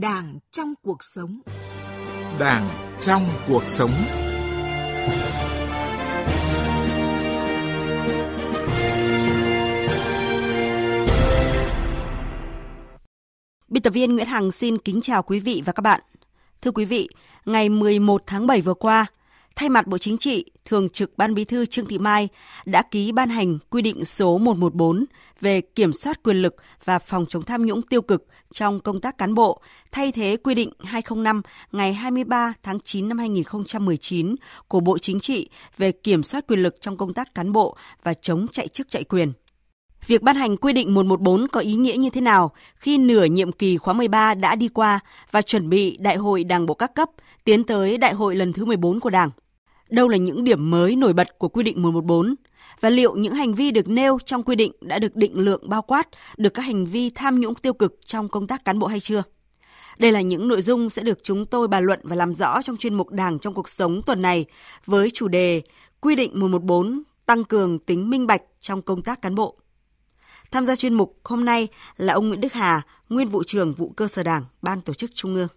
Đảng trong cuộc sống. Đảng trong cuộc sống. Biên tập viên Nguyễn Hằng xin kính chào quý vị và các bạn. Thưa quý vị, ngày 11 tháng 7 vừa qua, thay mặt Bộ Chính trị, Thường trực Ban Bí thư Trương Thị Mai đã ký ban hành quy định số 114 về kiểm soát quyền lực và phòng chống tham nhũng tiêu cực trong công tác cán bộ, thay thế quy định 205 ngày 23 tháng 9 năm 2019 của Bộ Chính trị về kiểm soát quyền lực trong công tác cán bộ và chống chạy chức chạy quyền. Việc ban hành quy định 114 có ý nghĩa như thế nào khi nửa nhiệm kỳ khóa 13 đã đi qua và chuẩn bị đại hội Đảng bộ các cấp tiến tới đại hội lần thứ 14 của Đảng? Đâu là những điểm mới nổi bật của quy định 114? Và liệu những hành vi được nêu trong quy định đã được định lượng bao quát được các hành vi tham nhũng tiêu cực trong công tác cán bộ hay chưa? Đây là những nội dung sẽ được chúng tôi bàn luận và làm rõ trong chuyên mục Đảng trong cuộc sống tuần này với chủ đề Quy định 114 tăng cường tính minh bạch trong công tác cán bộ. Tham gia chuyên mục hôm nay là ông Nguyễn Đức Hà, nguyên vụ trưởng vụ cơ sở Đảng, Ban tổ chức Trung ương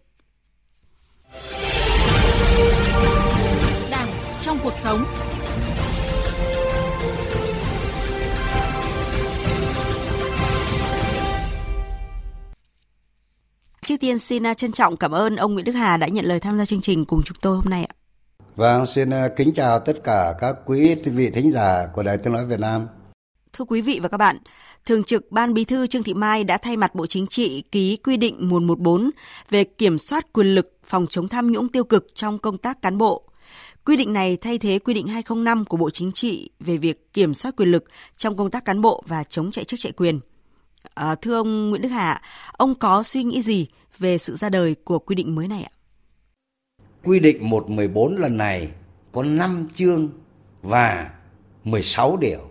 cuộc sống. Trước tiên xin à, trân trọng cảm ơn ông Nguyễn Đức Hà đã nhận lời tham gia chương trình cùng chúng tôi hôm nay ạ. Vâng, xin à, kính chào tất cả các quý vị thính giả của Đài Tiếng Nói Việt Nam. Thưa quý vị và các bạn, Thường trực Ban Bí thư Trương Thị Mai đã thay mặt Bộ Chính trị ký quy định 114 về kiểm soát quyền lực phòng chống tham nhũng tiêu cực trong công tác cán bộ. Quy định này thay thế quy định 205 của Bộ Chính trị về việc kiểm soát quyền lực trong công tác cán bộ và chống chạy chức chạy quyền. À, thưa ông Nguyễn Đức Hạ, ông có suy nghĩ gì về sự ra đời của quy định mới này ạ? Quy định 114 lần này có 5 chương và 16 điều.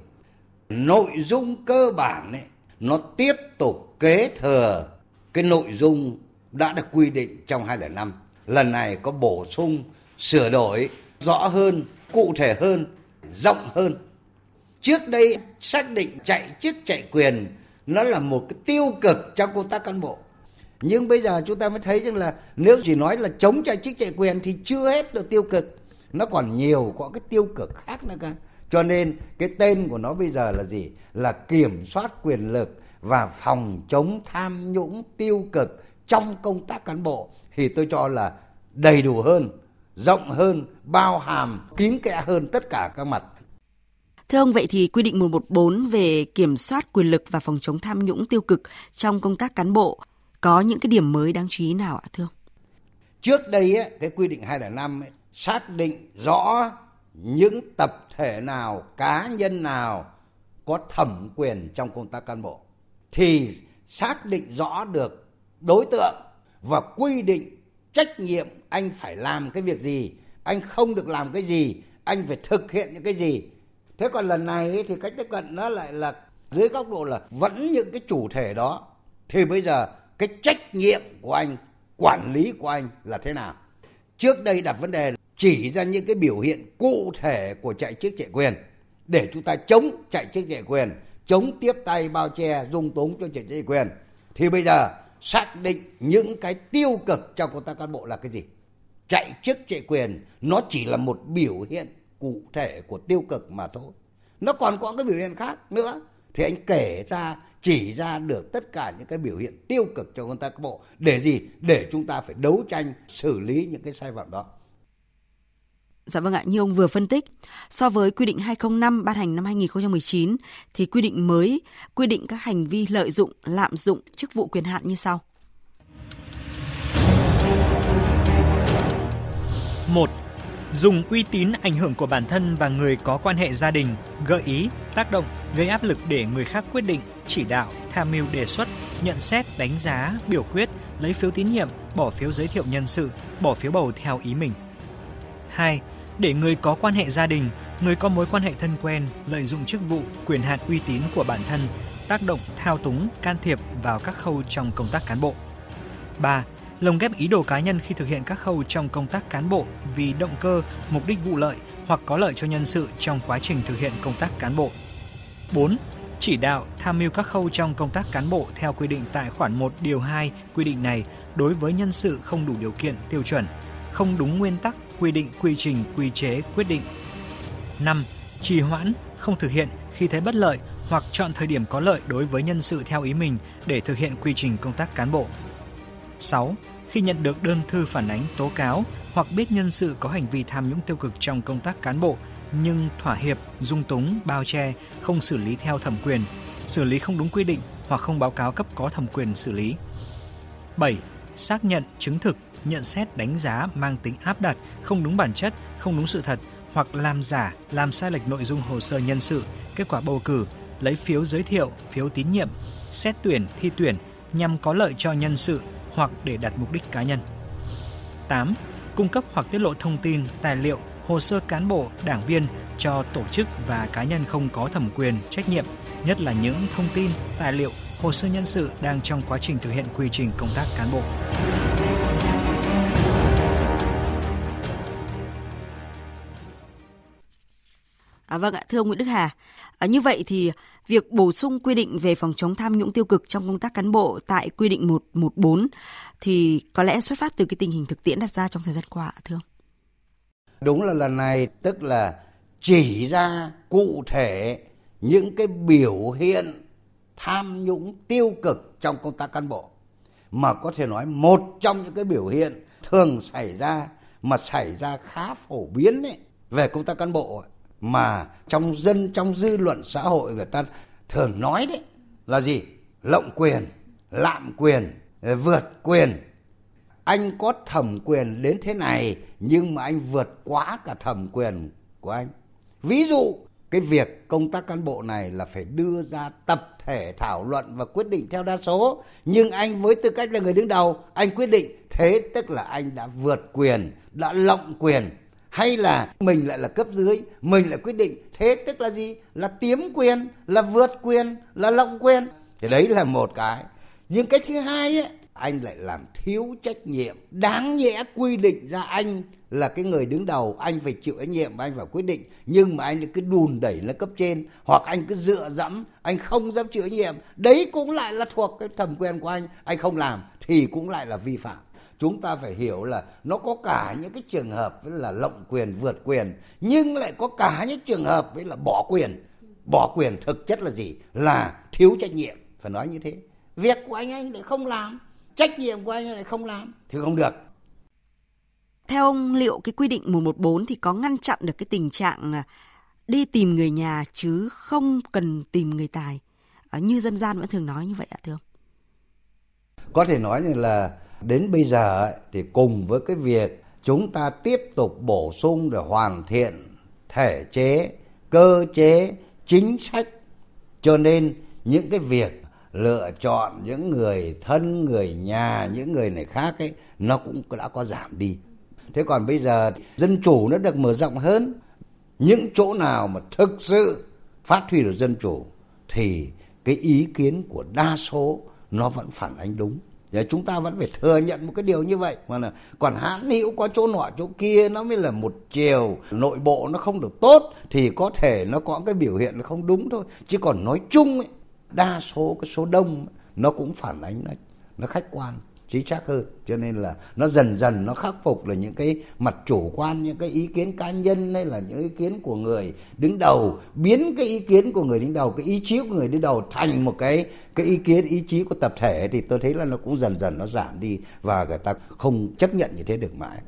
Nội dung cơ bản ấy, nó tiếp tục kế thừa cái nội dung đã được quy định trong 205. Lần này có bổ sung, sửa đổi rõ hơn, cụ thể hơn, rộng hơn. Trước đây xác định chạy chức chạy quyền nó là một cái tiêu cực trong công tác cán bộ. Nhưng bây giờ chúng ta mới thấy rằng là nếu chỉ nói là chống chạy chức chạy quyền thì chưa hết được tiêu cực. Nó còn nhiều có cái tiêu cực khác nữa cả. Cho nên cái tên của nó bây giờ là gì? Là kiểm soát quyền lực và phòng chống tham nhũng tiêu cực trong công tác cán bộ thì tôi cho là đầy đủ hơn, rộng hơn, bao hàm, kín kẽ hơn tất cả các mặt. Thưa ông, vậy thì quy định 114 về kiểm soát quyền lực và phòng chống tham nhũng tiêu cực trong công tác cán bộ có những cái điểm mới đáng chú ý nào ạ thưa ông? Trước đây ấy, cái quy định 205 ấy, xác định rõ những tập thể nào, cá nhân nào có thẩm quyền trong công tác cán bộ thì xác định rõ được đối tượng và quy định trách nhiệm anh phải làm cái việc gì, anh không được làm cái gì, anh phải thực hiện những cái gì. Thế còn lần này thì cách tiếp cận nó lại là dưới góc độ là vẫn những cái chủ thể đó thì bây giờ cái trách nhiệm của anh, quản lý của anh là thế nào? Trước đây đặt vấn đề chỉ ra những cái biểu hiện cụ thể của chạy chức chạy quyền để chúng ta chống chạy chức chạy quyền chống tiếp tay bao che dung túng cho chạy chức chạy quyền thì bây giờ xác định những cái tiêu cực trong công tác cán bộ là cái gì. Chạy chức, chạy quyền, nó chỉ là một biểu hiện cụ thể của tiêu cực mà thôi. Nó còn có cái biểu hiện khác nữa. Thì anh kể ra, chỉ ra được tất cả những cái biểu hiện tiêu cực trong công tác cán bộ. Để gì? Để chúng ta phải đấu tranh, xử lý những cái sai phạm đó. Dạ vâng ạ, như ông vừa phân tích, so với quy định 205 ban hành năm 2019 thì quy định mới quy định các hành vi lợi dụng, lạm dụng chức vụ quyền hạn như sau. 1. Dùng uy tín ảnh hưởng của bản thân và người có quan hệ gia đình, gợi ý, tác động, gây áp lực để người khác quyết định, chỉ đạo, tham mưu đề xuất, nhận xét, đánh giá, biểu quyết, lấy phiếu tín nhiệm, bỏ phiếu giới thiệu nhân sự, bỏ phiếu bầu theo ý mình. 2 để người có quan hệ gia đình, người có mối quan hệ thân quen lợi dụng chức vụ, quyền hạn uy tín của bản thân, tác động, thao túng, can thiệp vào các khâu trong công tác cán bộ. 3. Lồng ghép ý đồ cá nhân khi thực hiện các khâu trong công tác cán bộ vì động cơ, mục đích vụ lợi hoặc có lợi cho nhân sự trong quá trình thực hiện công tác cán bộ. 4. chỉ đạo tham mưu các khâu trong công tác cán bộ theo quy định tại khoản 1 điều 2 quy định này đối với nhân sự không đủ điều kiện tiêu chuẩn, không đúng nguyên tắc, quy định, quy trình, quy chế, quyết định. 5. Trì hoãn, không thực hiện khi thấy bất lợi hoặc chọn thời điểm có lợi đối với nhân sự theo ý mình để thực hiện quy trình công tác cán bộ. 6. Khi nhận được đơn thư phản ánh tố cáo hoặc biết nhân sự có hành vi tham nhũng tiêu cực trong công tác cán bộ nhưng thỏa hiệp, dung túng, bao che, không xử lý theo thẩm quyền, xử lý không đúng quy định hoặc không báo cáo cấp có thẩm quyền xử lý. 7. Xác nhận, chứng thực, nhận xét, đánh giá mang tính áp đặt, không đúng bản chất, không đúng sự thật hoặc làm giả, làm sai lệch nội dung hồ sơ nhân sự, kết quả bầu cử, lấy phiếu giới thiệu, phiếu tín nhiệm, xét tuyển, thi tuyển nhằm có lợi cho nhân sự hoặc để đạt mục đích cá nhân. 8. Cung cấp hoặc tiết lộ thông tin, tài liệu, hồ sơ cán bộ, đảng viên cho tổ chức và cá nhân không có thẩm quyền, trách nhiệm, nhất là những thông tin, tài liệu, hồ sơ nhân sự đang trong quá trình thực hiện quy trình công tác cán bộ. À, vâng ạ, thưa ông Nguyễn Đức Hà, à, như vậy thì việc bổ sung quy định về phòng chống tham nhũng tiêu cực trong công tác cán bộ tại quy định 114 thì có lẽ xuất phát từ cái tình hình thực tiễn đặt ra trong thời gian qua, thưa ông? Đúng là lần này tức là chỉ ra cụ thể những cái biểu hiện tham nhũng tiêu cực trong công tác cán bộ mà có thể nói một trong những cái biểu hiện thường xảy ra mà xảy ra khá phổ biến ấy, về công tác cán bộ ấy, mà trong dân, trong dư luận xã hội người ta thường nói đấy, là gì? Lộng quyền, lạm quyền, vượt quyền. Anh có thẩm quyền đến thế này, nhưng mà anh vượt quá cả thẩm quyền của anh. Ví dụ, cái việc công tác cán bộ này là phải đưa ra tập thể thảo luận và quyết định theo đa số. Nhưng anh với tư cách là người đứng đầu, anh quyết định. Thế tức là anh đã vượt quyền, đã lộng quyền hay là mình lại là cấp dưới, mình lại quyết định. Thế tức là gì? Là tiếm quyền, là vượt quyền, là lộng quyền. Thì đấy là một cái. Nhưng cái thứ hai ấy, anh lại làm thiếu trách nhiệm. Đáng nhẽ quy định ra anh là cái người đứng đầu, anh phải chịu trách nhiệm, anh phải quyết định. Nhưng mà anh cứ đùn đẩy lên cấp trên, hoặc anh cứ dựa dẫm, anh không dám chịu trách nhiệm. Đấy cũng lại là thuộc cái thẩm quyền của anh. Anh không làm thì cũng lại là vi phạm chúng ta phải hiểu là nó có cả những cái trường hợp với là lộng quyền vượt quyền nhưng lại có cả những trường hợp với là bỏ quyền. Bỏ quyền thực chất là gì? Là thiếu trách nhiệm phải nói như thế. Việc của anh anh lại không làm trách nhiệm của anh lại không làm thì không được. Theo ông liệu cái quy định 114 thì có ngăn chặn được cái tình trạng à, đi tìm người nhà chứ không cần tìm người tài? À, như dân gian vẫn thường nói như vậy ạ thưa ông. Có thể nói là đến bây giờ thì cùng với cái việc chúng ta tiếp tục bổ sung để hoàn thiện thể chế, cơ chế, chính sách. Cho nên những cái việc lựa chọn những người thân, người nhà, những người này khác ấy, nó cũng đã có giảm đi. Thế còn bây giờ dân chủ nó được mở rộng hơn. Những chỗ nào mà thực sự phát huy được dân chủ thì cái ý kiến của đa số nó vẫn phản ánh đúng. Và chúng ta vẫn phải thừa nhận một cái điều như vậy. Mà là còn hãn hữu có chỗ nọ chỗ kia nó mới là một chiều. Nội bộ nó không được tốt thì có thể nó có cái biểu hiện nó không đúng thôi. Chứ còn nói chung ấy, đa số cái số đông nó cũng phản ánh nó nó khách quan chính xác hơn. Cho nên là nó dần dần nó khắc phục là những cái mặt chủ quan, những cái ý kiến cá nhân hay là những ý kiến của người đứng đầu, biến cái ý kiến của người đứng đầu, cái ý chí của người đứng đầu thành một cái cái ý kiến, ý chí của tập thể thì tôi thấy là nó cũng dần dần nó giảm đi và người ta không chấp nhận như thế được mãi.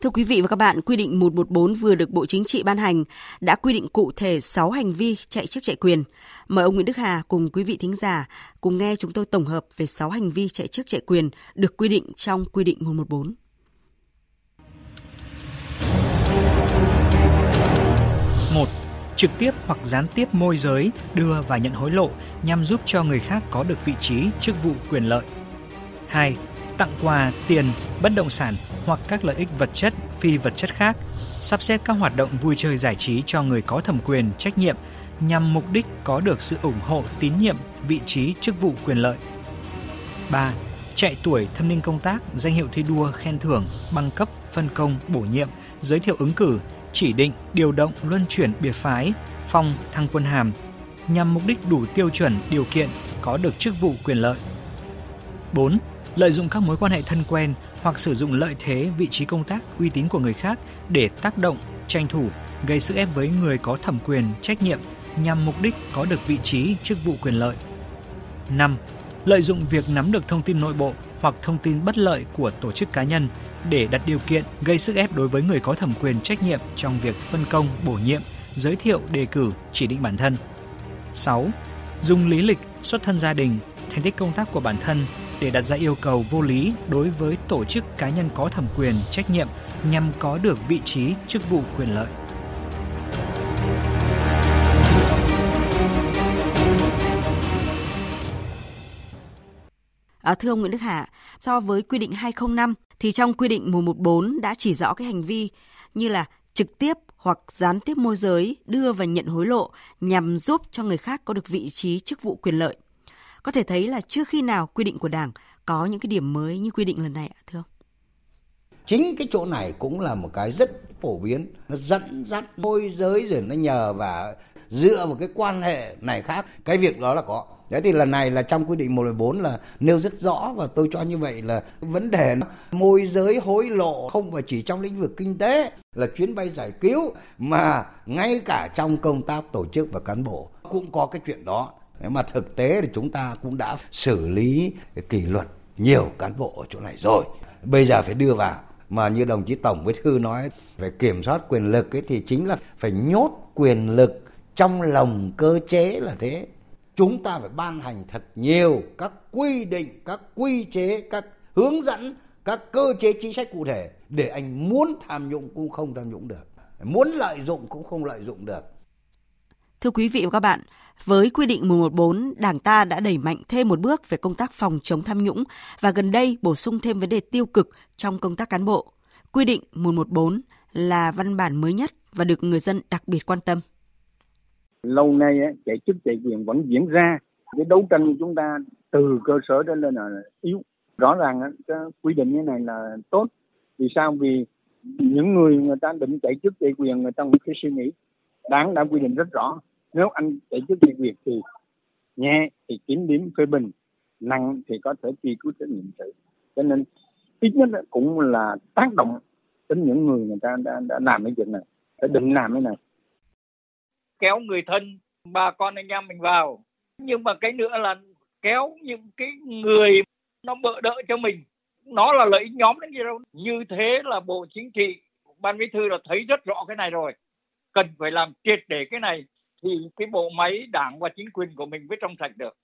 Thưa quý vị và các bạn, quy định 114 vừa được Bộ Chính trị ban hành đã quy định cụ thể 6 hành vi chạy chức chạy quyền. Mời ông Nguyễn Đức Hà cùng quý vị thính giả cùng nghe chúng tôi tổng hợp về 6 hành vi chạy chức chạy quyền được quy định trong quy định 114. một Trực tiếp hoặc gián tiếp môi giới, đưa và nhận hối lộ nhằm giúp cho người khác có được vị trí, chức vụ quyền lợi. 2 tặng quà, tiền, bất động sản hoặc các lợi ích vật chất, phi vật chất khác, sắp xếp các hoạt động vui chơi giải trí cho người có thẩm quyền, trách nhiệm nhằm mục đích có được sự ủng hộ, tín nhiệm, vị trí, chức vụ quyền lợi. 3. Chạy tuổi, thâm niên công tác, danh hiệu thi đua, khen thưởng, băng cấp, phân công, bổ nhiệm, giới thiệu ứng cử, chỉ định, điều động, luân chuyển biệt phái, phong, thăng quân hàm. nhằm mục đích đủ tiêu chuẩn, điều kiện có được chức vụ quyền lợi. 4. Lợi dụng các mối quan hệ thân quen hoặc sử dụng lợi thế, vị trí công tác, uy tín của người khác để tác động, tranh thủ, gây sức ép với người có thẩm quyền, trách nhiệm nhằm mục đích có được vị trí, chức vụ quyền lợi. 5. Lợi dụng việc nắm được thông tin nội bộ hoặc thông tin bất lợi của tổ chức cá nhân để đặt điều kiện gây sức ép đối với người có thẩm quyền trách nhiệm trong việc phân công, bổ nhiệm, giới thiệu, đề cử, chỉ định bản thân. 6. Dùng lý lịch, xuất thân gia đình, thành tích công tác của bản thân để đặt ra yêu cầu vô lý đối với tổ chức cá nhân có thẩm quyền, trách nhiệm nhằm có được vị trí, chức vụ quyền lợi. À, thưa ông Nguyễn Đức Hà, so với quy định 205 thì trong quy định 114 đã chỉ rõ cái hành vi như là trực tiếp hoặc gián tiếp môi giới đưa và nhận hối lộ nhằm giúp cho người khác có được vị trí chức vụ quyền lợi. Có thể thấy là chưa khi nào quy định của Đảng có những cái điểm mới như quy định lần này ạ thưa ông? Chính cái chỗ này cũng là một cái rất phổ biến, nó dẫn dắt môi giới rồi nó nhờ và dựa vào cái quan hệ này khác, cái việc đó là có. Đấy thì lần này là trong quy định 114 là nêu rất rõ và tôi cho như vậy là vấn đề môi giới hối lộ không phải chỉ trong lĩnh vực kinh tế là chuyến bay giải cứu mà ngay cả trong công tác tổ chức và cán bộ cũng có cái chuyện đó. Mà thực tế thì chúng ta cũng đã xử lý kỷ luật nhiều cán bộ ở chỗ này rồi. Bây giờ phải đưa vào. Mà như đồng chí tổng bí thư nói, phải kiểm soát quyền lực ấy thì chính là phải nhốt quyền lực trong lồng cơ chế là thế. Chúng ta phải ban hành thật nhiều các quy định, các quy chế, các hướng dẫn, các cơ chế chính sách cụ thể để anh muốn tham nhũng cũng không tham nhũng được. Muốn lợi dụng cũng không lợi dụng được. Thưa quý vị và các bạn, với quy định 114, Đảng ta đã đẩy mạnh thêm một bước về công tác phòng chống tham nhũng và gần đây bổ sung thêm vấn đề tiêu cực trong công tác cán bộ. Quy định 114 là văn bản mới nhất và được người dân đặc biệt quan tâm. Lâu nay chạy chức chạy quyền vẫn diễn ra. Cái đấu tranh của chúng ta từ cơ sở đến lên là yếu. Rõ ràng cái quy định như này là tốt. Vì sao? Vì những người người ta định chạy chức chạy quyền người ta cũng phải suy nghĩ. Đảng đã quy định rất rõ nếu anh chạy chức chạy việc thì nhẹ thì kiểm điểm phê bình nặng thì có thể truy cứu trách nhiệm sự. Cho nên ít nhất cũng là tác động đến những người người ta đã, đã làm cái chuyện này đã định làm cái này. Kéo người thân bà con anh em mình vào. Nhưng mà cái nữa là kéo những cái người nó bợ đỡ cho mình nó là lợi ích nhóm đấy gì đâu. Như thế là bộ chính trị ban bí thư là thấy rất rõ cái này rồi. Cần phải làm triệt để cái này thì cái bộ máy đảng và chính quyền của mình mới trong sạch được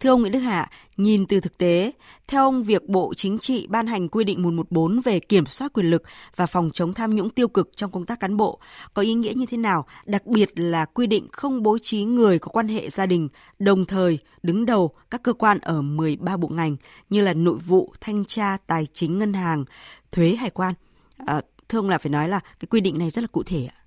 Thưa ông Nguyễn Đức Hạ, nhìn từ thực tế, theo ông việc Bộ Chính trị ban hành quy định 114 về kiểm soát quyền lực và phòng chống tham nhũng tiêu cực trong công tác cán bộ có ý nghĩa như thế nào, đặc biệt là quy định không bố trí người có quan hệ gia đình đồng thời đứng đầu các cơ quan ở 13 bộ ngành như là nội vụ, thanh tra, tài chính, ngân hàng, thuế, hải quan. À, thưa ông là phải nói là cái quy định này rất là cụ thể ạ.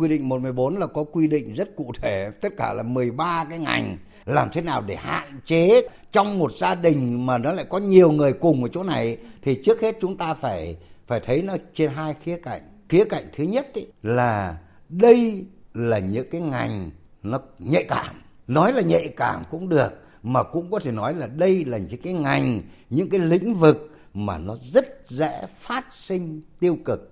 Quy định 114 là có quy định rất cụ thể, tất cả là 13 cái ngành. Làm thế nào để hạn chế trong một gia đình mà nó lại có nhiều người cùng ở chỗ này? Thì trước hết chúng ta phải phải thấy nó trên hai khía cạnh. Khía cạnh thứ nhất ý, là đây là những cái ngành nó nhạy cảm. Nói là nhạy cảm cũng được mà cũng có thể nói là đây là những cái ngành những cái lĩnh vực mà nó rất dễ phát sinh tiêu cực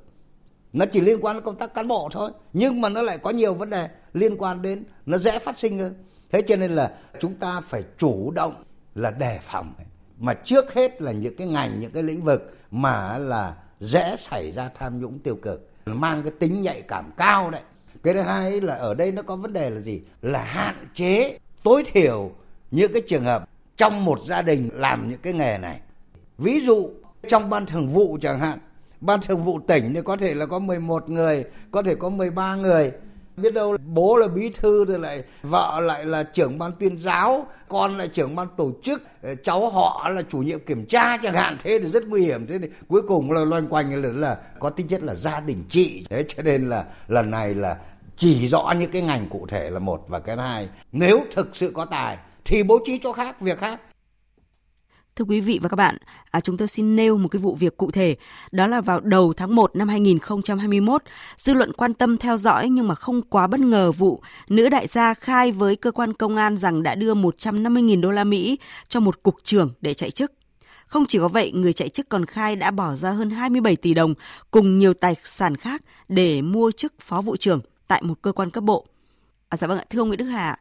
nó chỉ liên quan đến công tác cán bộ thôi. Nhưng mà nó lại có nhiều vấn đề liên quan đến nó dễ phát sinh hơn. Thế cho nên là chúng ta phải chủ động là đề phòng. Mà trước hết là những cái ngành, những cái lĩnh vực mà là dễ xảy ra tham nhũng tiêu cực, mang cái tính nhạy cảm cao đấy. Cái thứ hai là ở đây nó có vấn đề là gì? Là hạn chế, tối thiểu những cái trường hợp trong một gia đình làm những cái nghề này. Ví dụ, trong ban thường vụ chẳng hạn ban thường vụ tỉnh thì có thể là có 11 người có thể có 13 người. Biết đâu bố là bí thư rồi lại vợ lại là trưởng ban tuyên giáo con lại trưởng ban tổ chức ờ, cháu họ là chủ nhiệm kiểm tra chẳng hạn. Thế thì rất nguy hiểm. Thế thì cuối cùng là loanh quanh là, là có tính chất là gia đình trị thế cho nên là lần này là chỉ rõ những cái ngành cụ thể là một và cái hai. Nếu thực sự có tài thì bố trí cho khác việc khác. Thưa quý vị và các bạn, à, chúng tôi xin nêu một cái vụ việc cụ thể. Đó là vào đầu tháng 1 năm 2021, dư luận quan tâm theo dõi nhưng mà không quá bất ngờ vụ nữ đại gia khai với cơ quan công an rằng đã đưa 150.000 đô la Mỹ cho một cục trưởng để chạy chức. Không chỉ có vậy, người chạy chức còn khai đã bỏ ra hơn 27 tỷ đồng cùng nhiều tài sản khác để mua chức phó vụ trưởng tại một cơ quan cấp bộ. À, dạ vâng ạ, thưa ông Nguyễn Đức Hà,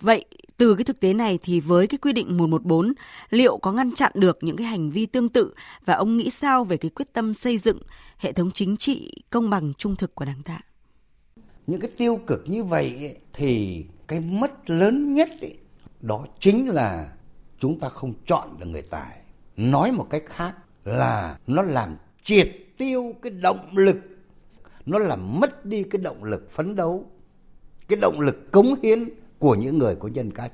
vậy từ cái thực tế này thì với cái quy định 114 liệu có ngăn chặn được những cái hành vi tương tự và ông nghĩ sao về cái quyết tâm xây dựng hệ thống chính trị công bằng trung thực của Đảng ta? Những cái tiêu cực như vậy thì cái mất lớn nhất ấy, đó chính là chúng ta không chọn được người tài. Nói một cách khác là nó làm triệt tiêu cái động lực, nó làm mất đi cái động lực phấn đấu, cái động lực cống hiến của những người có nhân cách.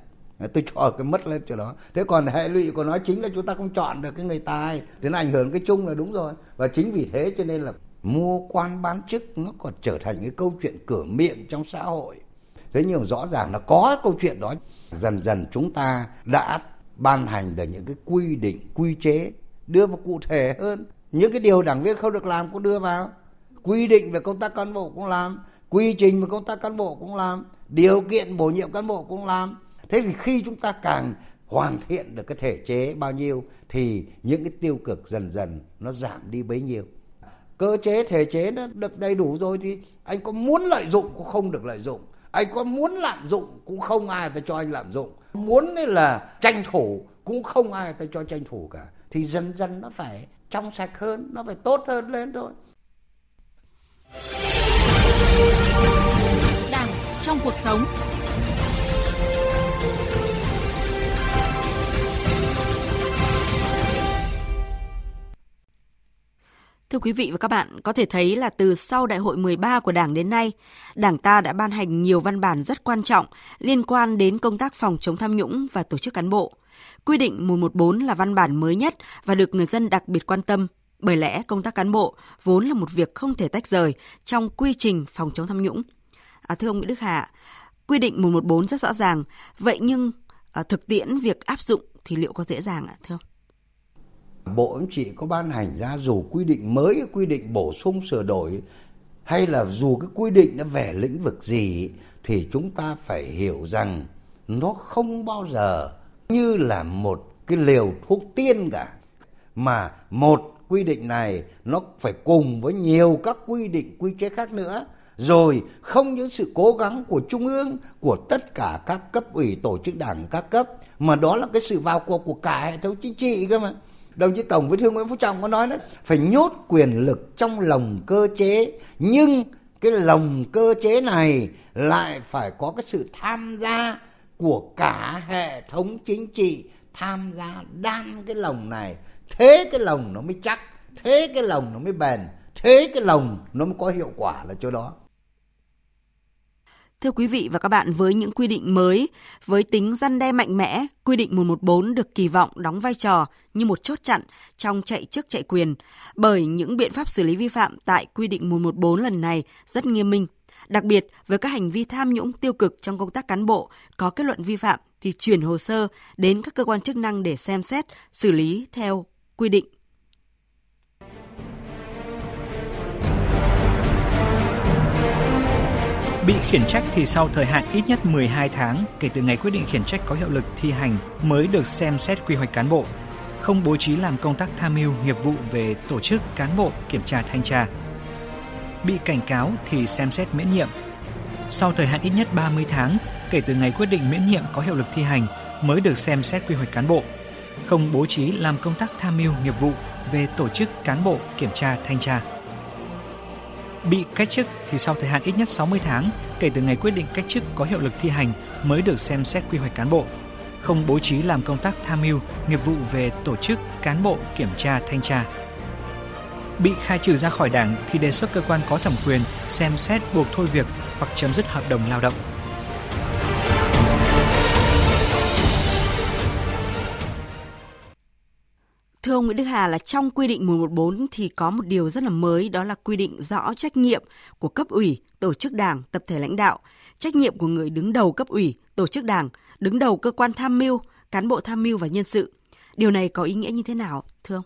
Tôi cho cái mất lên chỗ đó. Thế còn hệ lụy của nó chính là chúng ta không chọn được cái người tài, thế nó ảnh hưởng cái chung là đúng rồi. Và chính vì thế cho nên là mua quan bán chức nó còn trở thành cái câu chuyện cửa miệng trong xã hội. Thế nhưng rõ ràng là có câu chuyện đó. Dần dần chúng ta đã ban hành được những cái quy định, quy chế đưa vào cụ thể hơn. Những cái điều đảng viên không được làm cũng đưa vào. Quy định về công tác cán bộ cũng làm. Quy trình về công tác cán bộ cũng làm điều kiện bổ nhiệm cán bộ cũng làm. Thế thì khi chúng ta càng hoàn thiện được cái thể chế bao nhiêu, thì những cái tiêu cực dần dần nó giảm đi bấy nhiêu. Cơ chế, thể chế nó được đầy đủ rồi thì anh có muốn lợi dụng cũng không được lợi dụng. Anh có muốn lạm dụng cũng không ai ta cho anh lạm dụng. Muốn là tranh thủ cũng không ai ta cho tranh thủ cả. Thì dần dần nó phải trong sạch hơn, nó phải tốt hơn lên thôi trong cuộc sống. Thưa quý vị và các bạn, có thể thấy là từ sau đại hội 13 của Đảng đến nay, Đảng ta đã ban hành nhiều văn bản rất quan trọng liên quan đến công tác phòng chống tham nhũng và tổ chức cán bộ. Quy định 114 là văn bản mới nhất và được người dân đặc biệt quan tâm, bởi lẽ công tác cán bộ vốn là một việc không thể tách rời trong quy trình phòng chống tham nhũng. À, thưa ông Nguyễn Đức Hạ quy định 114 rất rõ ràng, vậy nhưng à, thực tiễn việc áp dụng thì liệu có dễ dàng ạ thưa ông? Bộ anh chị có ban hành ra dù quy định mới, quy định bổ sung sửa đổi hay là dù cái quy định nó về lĩnh vực gì thì chúng ta phải hiểu rằng nó không bao giờ như là một cái liều thuốc tiên cả. Mà một quy định này nó phải cùng với nhiều các quy định quy chế khác nữa rồi, không những sự cố gắng của trung ương, của tất cả các cấp ủy, tổ chức đảng các cấp, mà đó là cái sự vào cuộc của cả hệ thống chính trị cơ mà. Đồng chí tổng bí thư nguyễn phú trọng có nói đấy phải nhốt quyền lực trong lồng cơ chế, nhưng cái lồng cơ chế này lại phải có cái sự tham gia của cả hệ thống chính trị, tham gia đan cái lồng này. Thế cái lồng nó mới chắc, thế cái lồng nó mới bền, thế cái lồng nó mới có hiệu quả là chỗ đó. Thưa quý vị và các bạn, với những quy định mới, với tính răn đe mạnh mẽ, quy định 114 được kỳ vọng đóng vai trò như một chốt chặn trong chạy chức chạy quyền, bởi những biện pháp xử lý vi phạm tại quy định 114 lần này rất nghiêm minh. Đặc biệt, với các hành vi tham nhũng tiêu cực trong công tác cán bộ có kết luận vi phạm thì chuyển hồ sơ đến các cơ quan chức năng để xem xét, xử lý theo quy định Bị khiển trách thì sau thời hạn ít nhất 12 tháng kể từ ngày quyết định khiển trách có hiệu lực thi hành mới được xem xét quy hoạch cán bộ, không bố trí làm công tác tham mưu nghiệp vụ về tổ chức cán bộ kiểm tra thanh tra. Bị cảnh cáo thì xem xét miễn nhiệm. Sau thời hạn ít nhất 30 tháng kể từ ngày quyết định miễn nhiệm có hiệu lực thi hành mới được xem xét quy hoạch cán bộ, không bố trí làm công tác tham mưu nghiệp vụ về tổ chức cán bộ kiểm tra thanh tra bị cách chức thì sau thời hạn ít nhất 60 tháng kể từ ngày quyết định cách chức có hiệu lực thi hành mới được xem xét quy hoạch cán bộ. Không bố trí làm công tác tham mưu, nghiệp vụ về tổ chức, cán bộ, kiểm tra, thanh tra. Bị khai trừ ra khỏi đảng thì đề xuất cơ quan có thẩm quyền xem xét buộc thôi việc hoặc chấm dứt hợp đồng lao động. Ông Nguyễn Đức Hà là trong quy định 114 thì có một điều rất là mới đó là quy định rõ trách nhiệm của cấp ủy, tổ chức đảng, tập thể lãnh đạo, trách nhiệm của người đứng đầu cấp ủy, tổ chức đảng, đứng đầu cơ quan tham mưu, cán bộ tham mưu và nhân sự. Điều này có ý nghĩa như thế nào, thưa ông?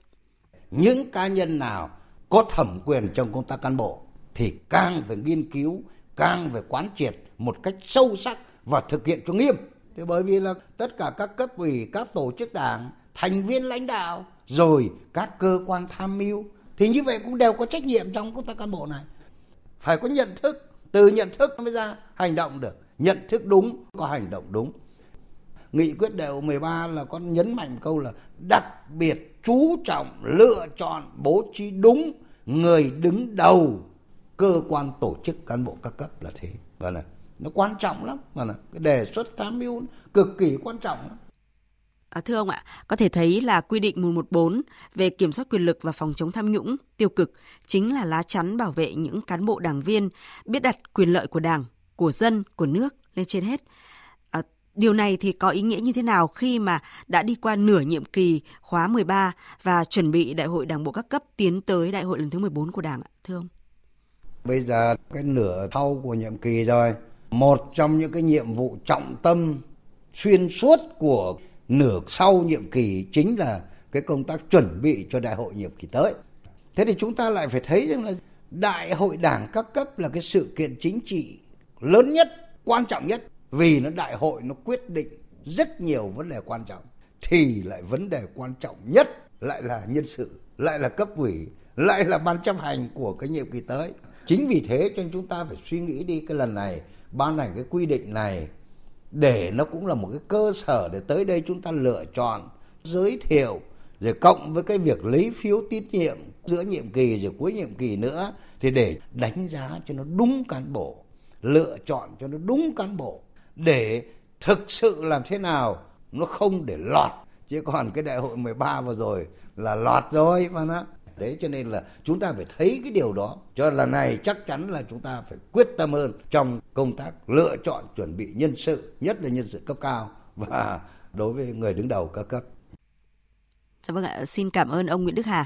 Những cá nhân nào có thẩm quyền trong công tác cán bộ thì càng phải nghiên cứu, càng phải quán triệt một cách sâu sắc và thực hiện cho nghiêm. Thì bởi vì là tất cả các cấp ủy, các tổ chức đảng, thành viên lãnh đạo, rồi các cơ quan tham mưu thì như vậy cũng đều có trách nhiệm trong công tác cán bộ này. Phải có nhận thức, từ nhận thức mới ra hành động được. Nhận thức đúng, có hành động đúng. Nghị quyết đại hội 13 là con nhấn mạnh câu là đặc biệt chú trọng lựa chọn bố trí đúng người đứng đầu cơ quan tổ chức cán bộ các cấp là thế. Vâng và là nó quan trọng lắm vâng và là cái đề xuất tham mưu cực kỳ quan trọng lắm. À, thưa ông ạ, có thể thấy là quy định 114 về kiểm soát quyền lực và phòng chống tham nhũng tiêu cực chính là lá chắn bảo vệ những cán bộ đảng viên biết đặt quyền lợi của Đảng, của dân, của nước lên trên hết. À, điều này thì có ý nghĩa như thế nào khi mà đã đi qua nửa nhiệm kỳ khóa 13 và chuẩn bị đại hội đảng bộ các cấp tiến tới đại hội lần thứ 14 của Đảng ạ, thưa ông? Bây giờ cái nửa thâu của nhiệm kỳ rồi, một trong những cái nhiệm vụ trọng tâm xuyên suốt của nửa sau nhiệm kỳ chính là cái công tác chuẩn bị cho đại hội nhiệm kỳ tới. Thế thì chúng ta lại phải thấy rằng là đại hội đảng các cấp là cái sự kiện chính trị lớn nhất, quan trọng nhất vì nó đại hội nó quyết định rất nhiều vấn đề quan trọng thì lại vấn đề quan trọng nhất lại là nhân sự, lại là cấp ủy, lại là ban chấp hành của cái nhiệm kỳ tới. Chính vì thế cho nên chúng ta phải suy nghĩ đi cái lần này ban hành cái quy định này để nó cũng là một cái cơ sở để tới đây chúng ta lựa chọn, giới thiệu, rồi cộng với cái việc lấy phiếu tín nhiệm giữa nhiệm kỳ rồi cuối nhiệm kỳ nữa, thì để đánh giá cho nó đúng cán bộ, lựa chọn cho nó đúng cán bộ. Để thực sự làm thế nào, nó không để lọt. Chứ còn cái đại hội 13 vừa rồi là lọt rồi mà nó đấy cho nên là chúng ta phải thấy cái điều đó cho lần này chắc chắn là chúng ta phải quyết tâm hơn trong công tác lựa chọn chuẩn bị nhân sự nhất là nhân sự cấp cao và đối với người đứng đầu các cấp Dạ vâng ạ, xin cảm ơn ông Nguyễn Đức Hà.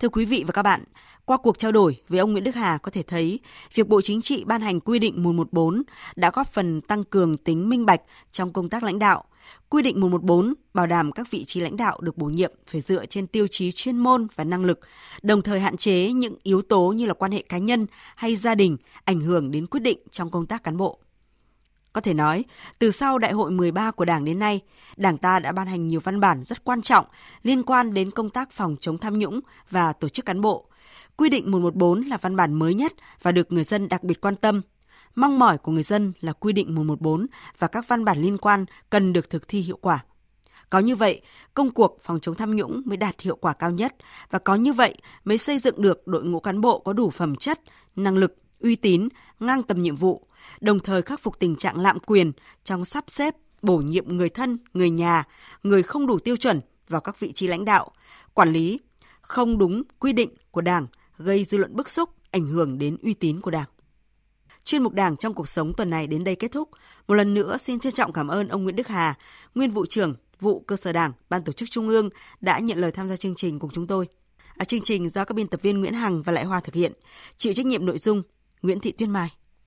Thưa quý vị và các bạn, qua cuộc trao đổi với ông Nguyễn Đức Hà có thể thấy việc Bộ Chính trị ban hành quy định 114 đã góp phần tăng cường tính minh bạch trong công tác lãnh đạo, Quy định 114 bảo đảm các vị trí lãnh đạo được bổ nhiệm phải dựa trên tiêu chí chuyên môn và năng lực, đồng thời hạn chế những yếu tố như là quan hệ cá nhân hay gia đình ảnh hưởng đến quyết định trong công tác cán bộ. Có thể nói, từ sau Đại hội 13 của Đảng đến nay, Đảng ta đã ban hành nhiều văn bản rất quan trọng liên quan đến công tác phòng chống tham nhũng và tổ chức cán bộ. Quy định 114 là văn bản mới nhất và được người dân đặc biệt quan tâm Mong mỏi của người dân là quy định 114 và các văn bản liên quan cần được thực thi hiệu quả. Có như vậy, công cuộc phòng chống tham nhũng mới đạt hiệu quả cao nhất và có như vậy mới xây dựng được đội ngũ cán bộ có đủ phẩm chất, năng lực, uy tín, ngang tầm nhiệm vụ, đồng thời khắc phục tình trạng lạm quyền trong sắp xếp, bổ nhiệm người thân, người nhà, người không đủ tiêu chuẩn vào các vị trí lãnh đạo, quản lý không đúng quy định của Đảng, gây dư luận bức xúc, ảnh hưởng đến uy tín của Đảng. Chuyên mục Đảng trong cuộc sống tuần này đến đây kết thúc. Một lần nữa xin trân trọng cảm ơn ông Nguyễn Đức Hà, nguyên vụ trưởng vụ cơ sở Đảng, Ban tổ chức Trung ương đã nhận lời tham gia chương trình cùng chúng tôi. À, chương trình do các biên tập viên Nguyễn Hằng và Lại Hoa thực hiện, chịu trách nhiệm nội dung Nguyễn Thị Tuyên Mai.